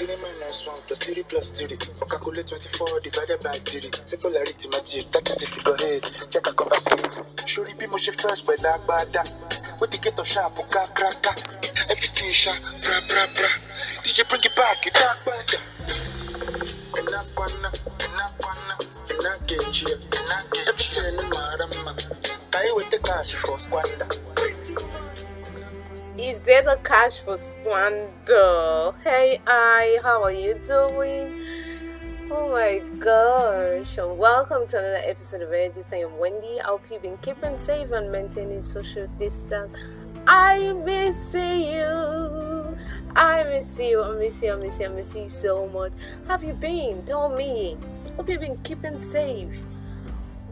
3 minus 1 plus 3 plus 3. Or calculate 24 divided by 3. Simple arithmetic, that is if you go ahead. Check a conversation. Shuri be motion first, but like bada. With the get of sharp, ka kraka. Everything sharp, bra bra bra. DJ bring it back, it dark bada. Enakwana, enakwana, enakechi, enakechi. Everything in marama. Can you with the cash for squander? Is there the cash for splendor? Hey, I, how are you doing? Oh my gosh, and welcome to another episode of Edges. I am Wendy. I hope you've been keeping safe and maintaining social distance. I miss you. I miss you. I miss you. I miss you. I miss you so much. Have you been? Tell me. Hope you've been keeping safe.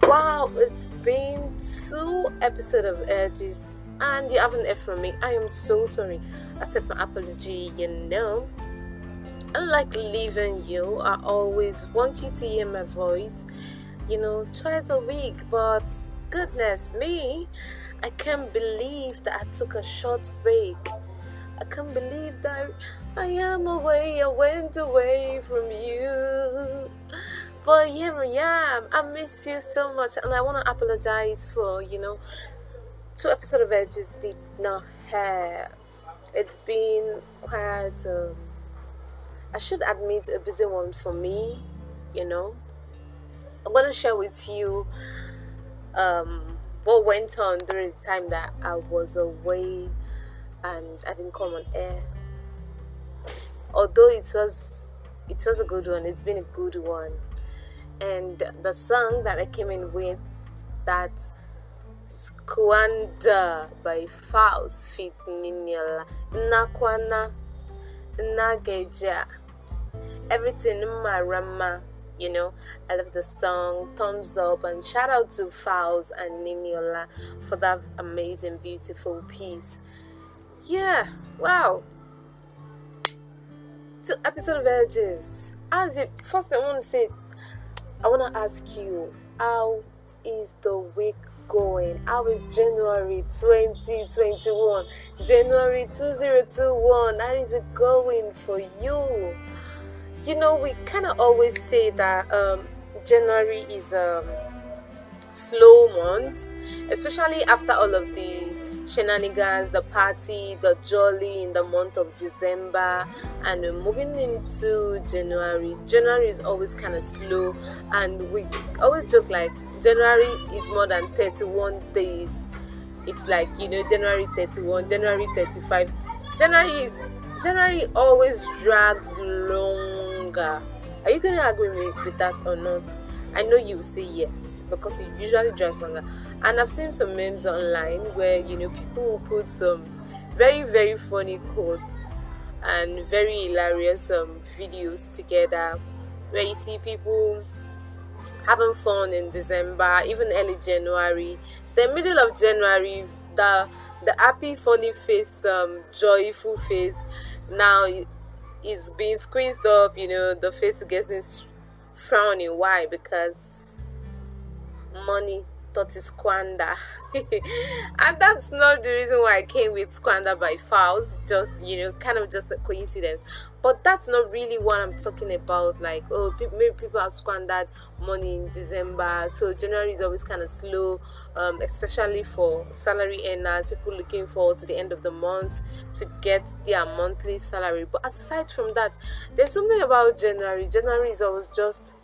Wow, it's been two episodes of Edges and you haven't heard from me. I am so sorry. I accept my apology, you know. Unlike leaving you, I always want you to hear my voice, you know, twice a week. But goodness me, I can't believe that I took a short break. I can't believe that I am away, I went away from you. But here I am. I miss you so much, and I want to apologize for, you know, two episodes of Edges did not have. It's been quite, um, I should admit, a busy one for me, you know. I'm to share with you um, what went on during the time that I was away and I didn't come on air. Although it was it was a good one, it's been a good one. And the song that I came in with that Squander by Falz feat Niniola. Nakwana Nageja. Everything Marama you know. I love the song thumbs up and shout out to Falz and Niniola for that amazing beautiful piece. Yeah wow. To episode of Edges as it first I want to say I want to ask you how is the week going? How is January 2021? January 2021. How is it going for you? You know, we kind of always say that um, January is a slow month, especially after all of the shenanigans, the party, the jolly in the month of December, and we're moving into January. January is always kind of slow, and we always joke like January is more than 31 days. It's like you know, January 31, January 35. January is January always drags longer. Are you gonna agree with, that or not? I know you will say yes because it usually drags longer. And I've seen some memes online where you know people put some very very funny quotes and very hilarious um, videos together where you see people having fun in December, even early January. The middle of January, the the happy, funny face, um, joyful face now is being squeezed up. You know, the face getting frowning. Why? Because money thought is squander. and that's not the reason why I came with Squander by Falz, just you know, kind of just a coincidence. But that's not really what I'm talking about. Like, oh, maybe people have squandered money in December, so January is always kind of slow, um, especially for salary earners, people looking forward to the end of the month to get their monthly salary. But aside from that, there's something about January. January is always just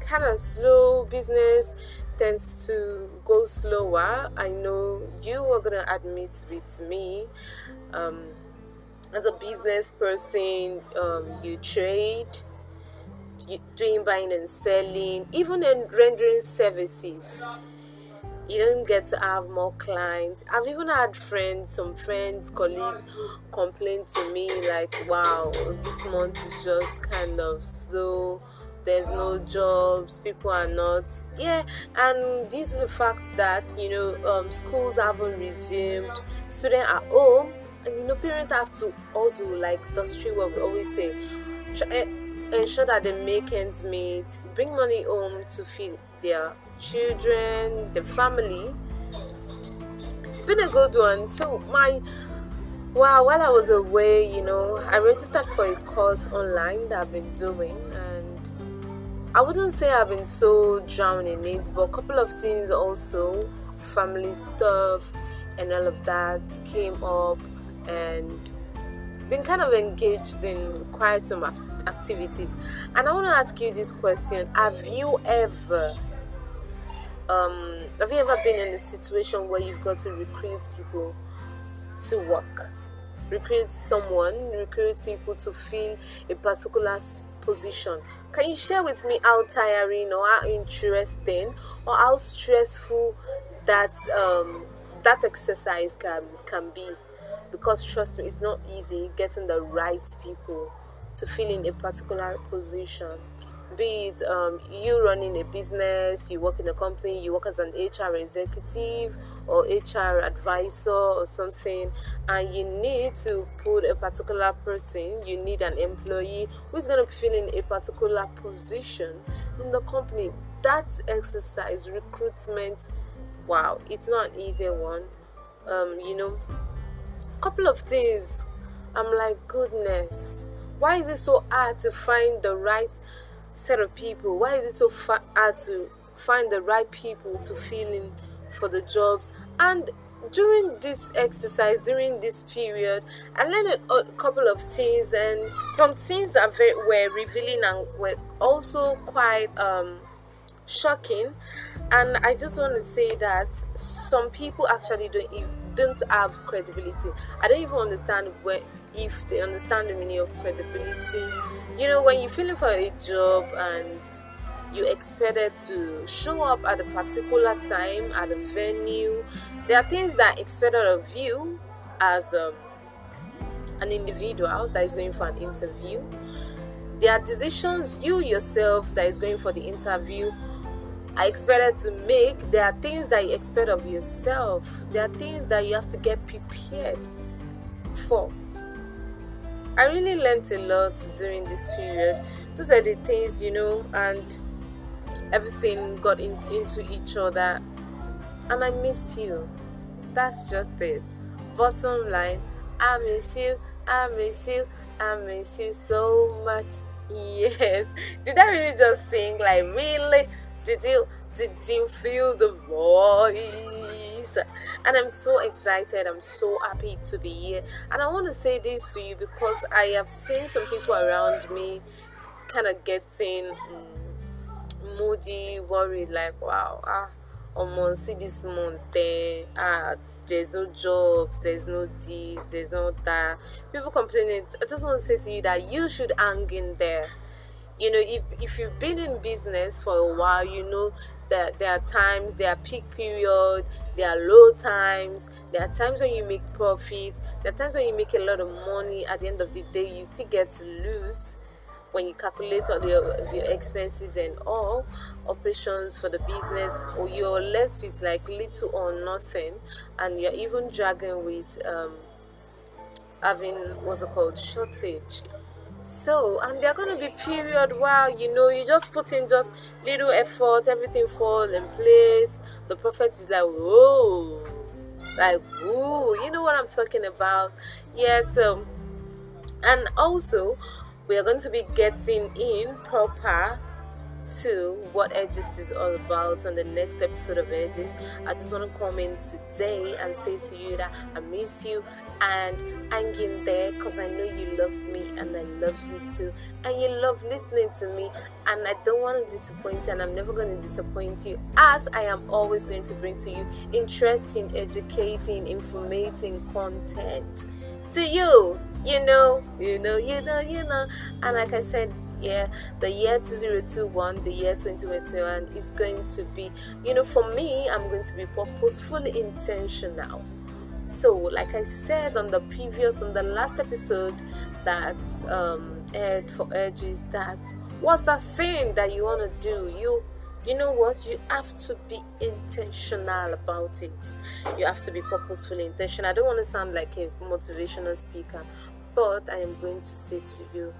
kind of slow business tends to go slower. I know you are gonna admit with me. Um, as a business person, um, you trade, you doing buying and selling, even in rendering services. You don't get to have more clients. I've even had friends, some friends, colleagues complain to me like, "Wow, this month is just kind of slow." there's no jobs people are not yeah and due to the fact that you know um, schools haven't resumed students are home you know parents have to also like that's true what we always say eh, ensure that they make ends meet bring money home to feed their children the family. It's been a good one so my Wow, while I was away, you know, I registered for a course online that I've been doing, and I wouldn't say I've been so drowned in it, but a couple of things also, family stuff, and all of that came up, and been kind of engaged in quite some activities. And I want to ask you this question: Have you ever um, have you ever been in a situation where you've got to recruit people to work? recruit someone, recruit people to fill a particular position. Can you share with me how tiring or how interesting or how stressful that um, that exercise can can be? Because trust me, it's not easy getting the right people to fill in a particular position be it um, you running a business, you work in a company, you work as an HR executive or HR advisor or something, and you need to put a particular person, you need an employee who's going to fill in a particular position in the company. That exercise, recruitment, wow, it's not an easy one. Um, you know, couple of things. I'm like, goodness, why is it so hard to find the right set of people? Why is it so fa- hard to find the right people to fill in for the jobs? And during this exercise, during this period, I learned a couple of things, and some things are very were revealing and were also quite um, shocking. And I just want to say that some people actually don't don't have credibility. I don't even understand where if they understand the meaning of credibility. You know, when you're feeling for a job and you expected to show up at a particular time at a venue, there are things that expected of you as um, an individual that is going for an interview. There are decisions you yourself that is going for the interview I expected to make. There are things that you expect of yourself. There are things that you have to get prepared for. I really learned a lot during this period. Those are the things, you know, and everything got in, into each other. And I missed you. That's just it. Bottom line, I miss you, I miss you, I miss you so much. Yes. Did I really just sing? Like, really? Did you did you feel the voice? And I'm so excited. I'm so happy to be here. And I want to say this to you because I have seen some people around me kind of getting mm, moody, worried, like, wow, ah, on see this month, eh, ah, there's no jobs, there's no this, there's no that. People complaining. I just want to say to you that you should hang in there you know if if you've been in business for a while you know that there are times there are peak period there are low times there are times when you make profit there are times when you make a lot of money. At the end of the day you still get to lose when you calculate all your, your expenses and all operations for the business or you're left with like little or nothing and you're even dragging with um, having what's it called shortage so and there are going to be period where you know you just put in just little effort everything fall in place. The prophet is like whoa like whoa you know what i'm talking about? Yes yeah, so, and also we are going to be getting in proper to what Edgist is all about on the next episode of Edgist. I just want to come in today and say to you that I miss you and hang in there because I know you love me and I love you too. And you love listening to me, and I don't want to disappoint you, and I'm never going to disappoint you, as I am always going to bring to you interesting, educating, informating content to you. You know, you know, you know, you know. And like I said, yeah, the year 2021, the year 2021 is going to be, you know, for me, I'm going to be purposefully intentional so like i said on the previous on the last episode that um aired for edges that what's the thing that you want to do? You you know what? You have to be intentional about it. You have to be purposefully intentional. I don't want to sound like a motivational speaker but i am going to say to you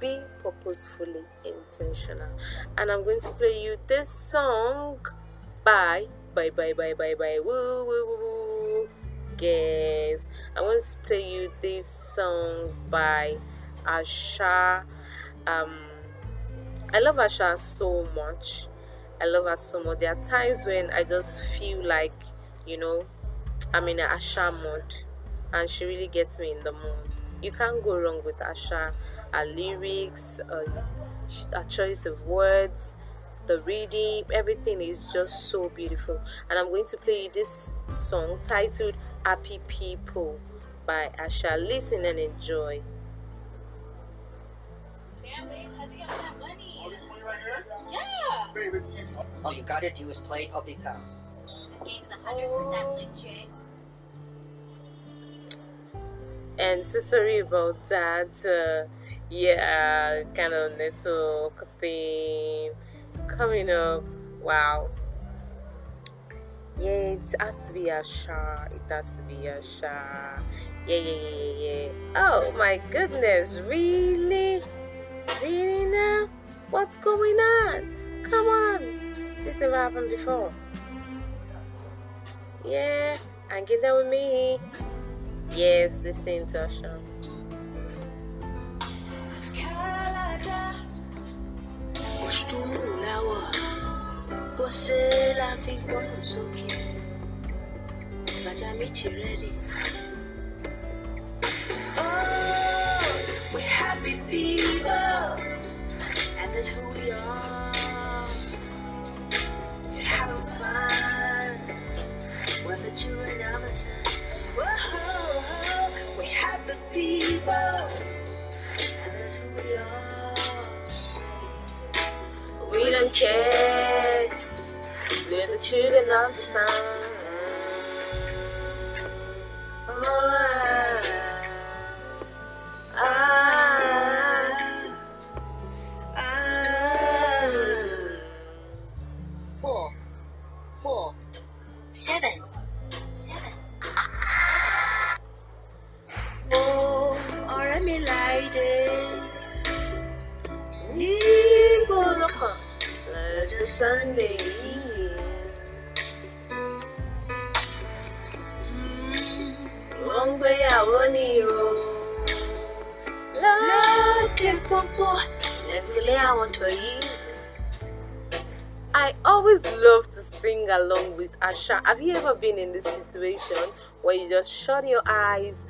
be purposefully intentional. And i'm going to play you this song by bye bye bye bye bye woo woo woo woo guess. I'm going to play you this song by Asa. Um i love Asa so much. I love her so much. There are times when i just feel like you know i'm in a Asa mood and she really gets me in the mood. You can't go wrong with Asa. Her lyrics her choice of words the reading, everything is just so beautiful. And I'm going to play this song titled Happy People by Asa. Listen and enjoy. Yeah. Babe, it's easy. All you gotta do is play Puppy Town. This game is 100% legit. And so sorry about that. Uh, yeah, kind of network thing coming up. Wow. Yeah, it has to be a Sha. It has to be a Sha. Yeah, yeah, yeah, yeah. Oh my goodness, really? Really now? What's going on? Come on. This never happened before. Yeah, and get that with me. Yes, listen to Asa. Costume láwọ̀ kó ṣe la fi gbóhùn sókè. Bàtà mi ti rẹ́dì. I always love to sing along with Asa. Have you ever been in this situation where you just shut your eyes,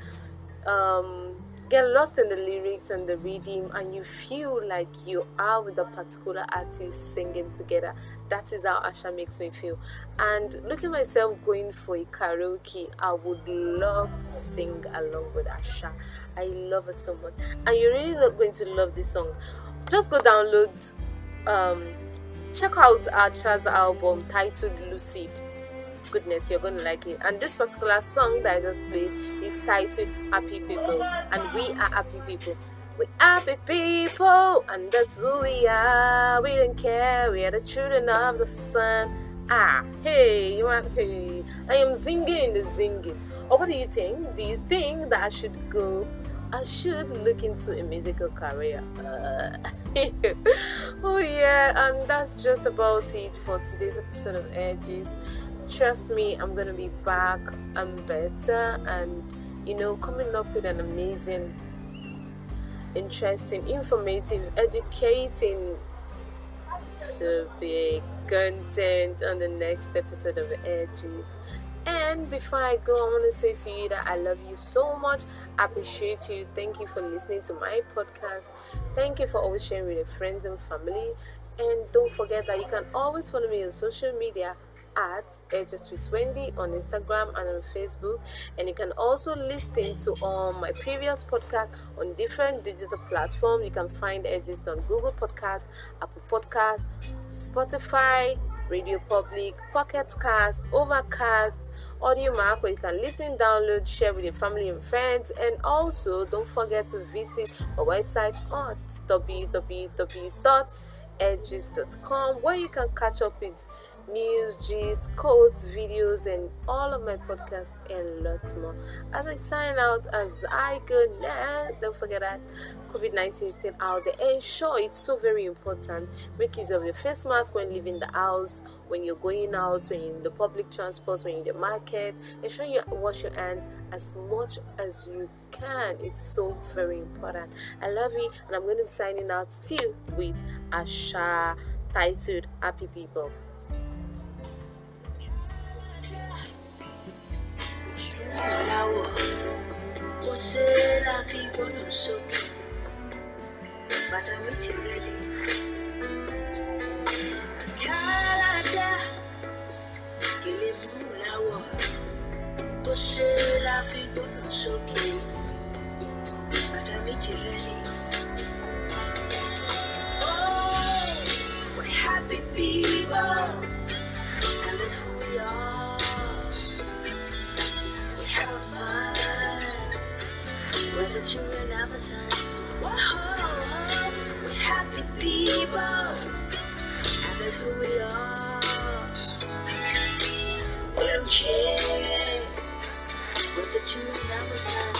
um, get lost in the lyrics and the rhythm, and you feel like you are with a particular artist singing together? That is how Asa makes me feel. And look at myself going for a karaoke. I would love to sing along with Asa. I love her so much, and you're really not going to love this song. Just go download. Um, check out Asa's album titled Lucid. Goodness, you're gonna like it. And this particular song that I just played is titled Happy People, and we are happy people. We happy people, and that's who we are. We don't care. We are the children of the sun. Ah, hey, you want hey? I am singing the singing. Or what do you think? Do you think that I should go? I should look into a musical career. Uh, oh yeah, and that's just about it for today's episode of Edges. Trust me, I'm gonna be back and better, and you know, coming up with an amazing, interesting, informative, educating to be content on the next episode of Edges. And before I go, I want to say to you that I love you so much. I appreciate you. Thank you for listening to my podcast. Thank you for always sharing with your friends and family. And don't forget that you can always follow me on social media at Edges with Wendy on Instagram and on Facebook. And you can also listen to all my previous podcasts on different digital platforms. You can find Edges on Google Podcast, Apple Podcast, Spotify, Radio Public, Pocket Cast, Overcast, Audiomack, where you can listen, download, share with your family and friends. And also, don't forget to visit our website at www.edges.com where you can catch up with news, gist, quotes, videos, and all of my podcasts and lots more. As I sign out, as I go now, don't forget that COVID 19 is still out there. Ensure it's so very important. Make use of your face mask when leaving the house, when you're going out, when you're in the public transport, when you're in the market. Ensure you wash your hands as much as you can. It's so very important. I love you, and I'm going to be signing out still with Asa titled Happy People. Láwọ̀ ó ṣe é la fi gbọ́dọ̀ sókè bàtà méjì rẹ̀lẹ̀. Káládá gèlè mú láwọ̀ ó ṣe é la fi gbọ́dọ̀ sókè bàtà méjì rẹ̀lẹ̀. Yes.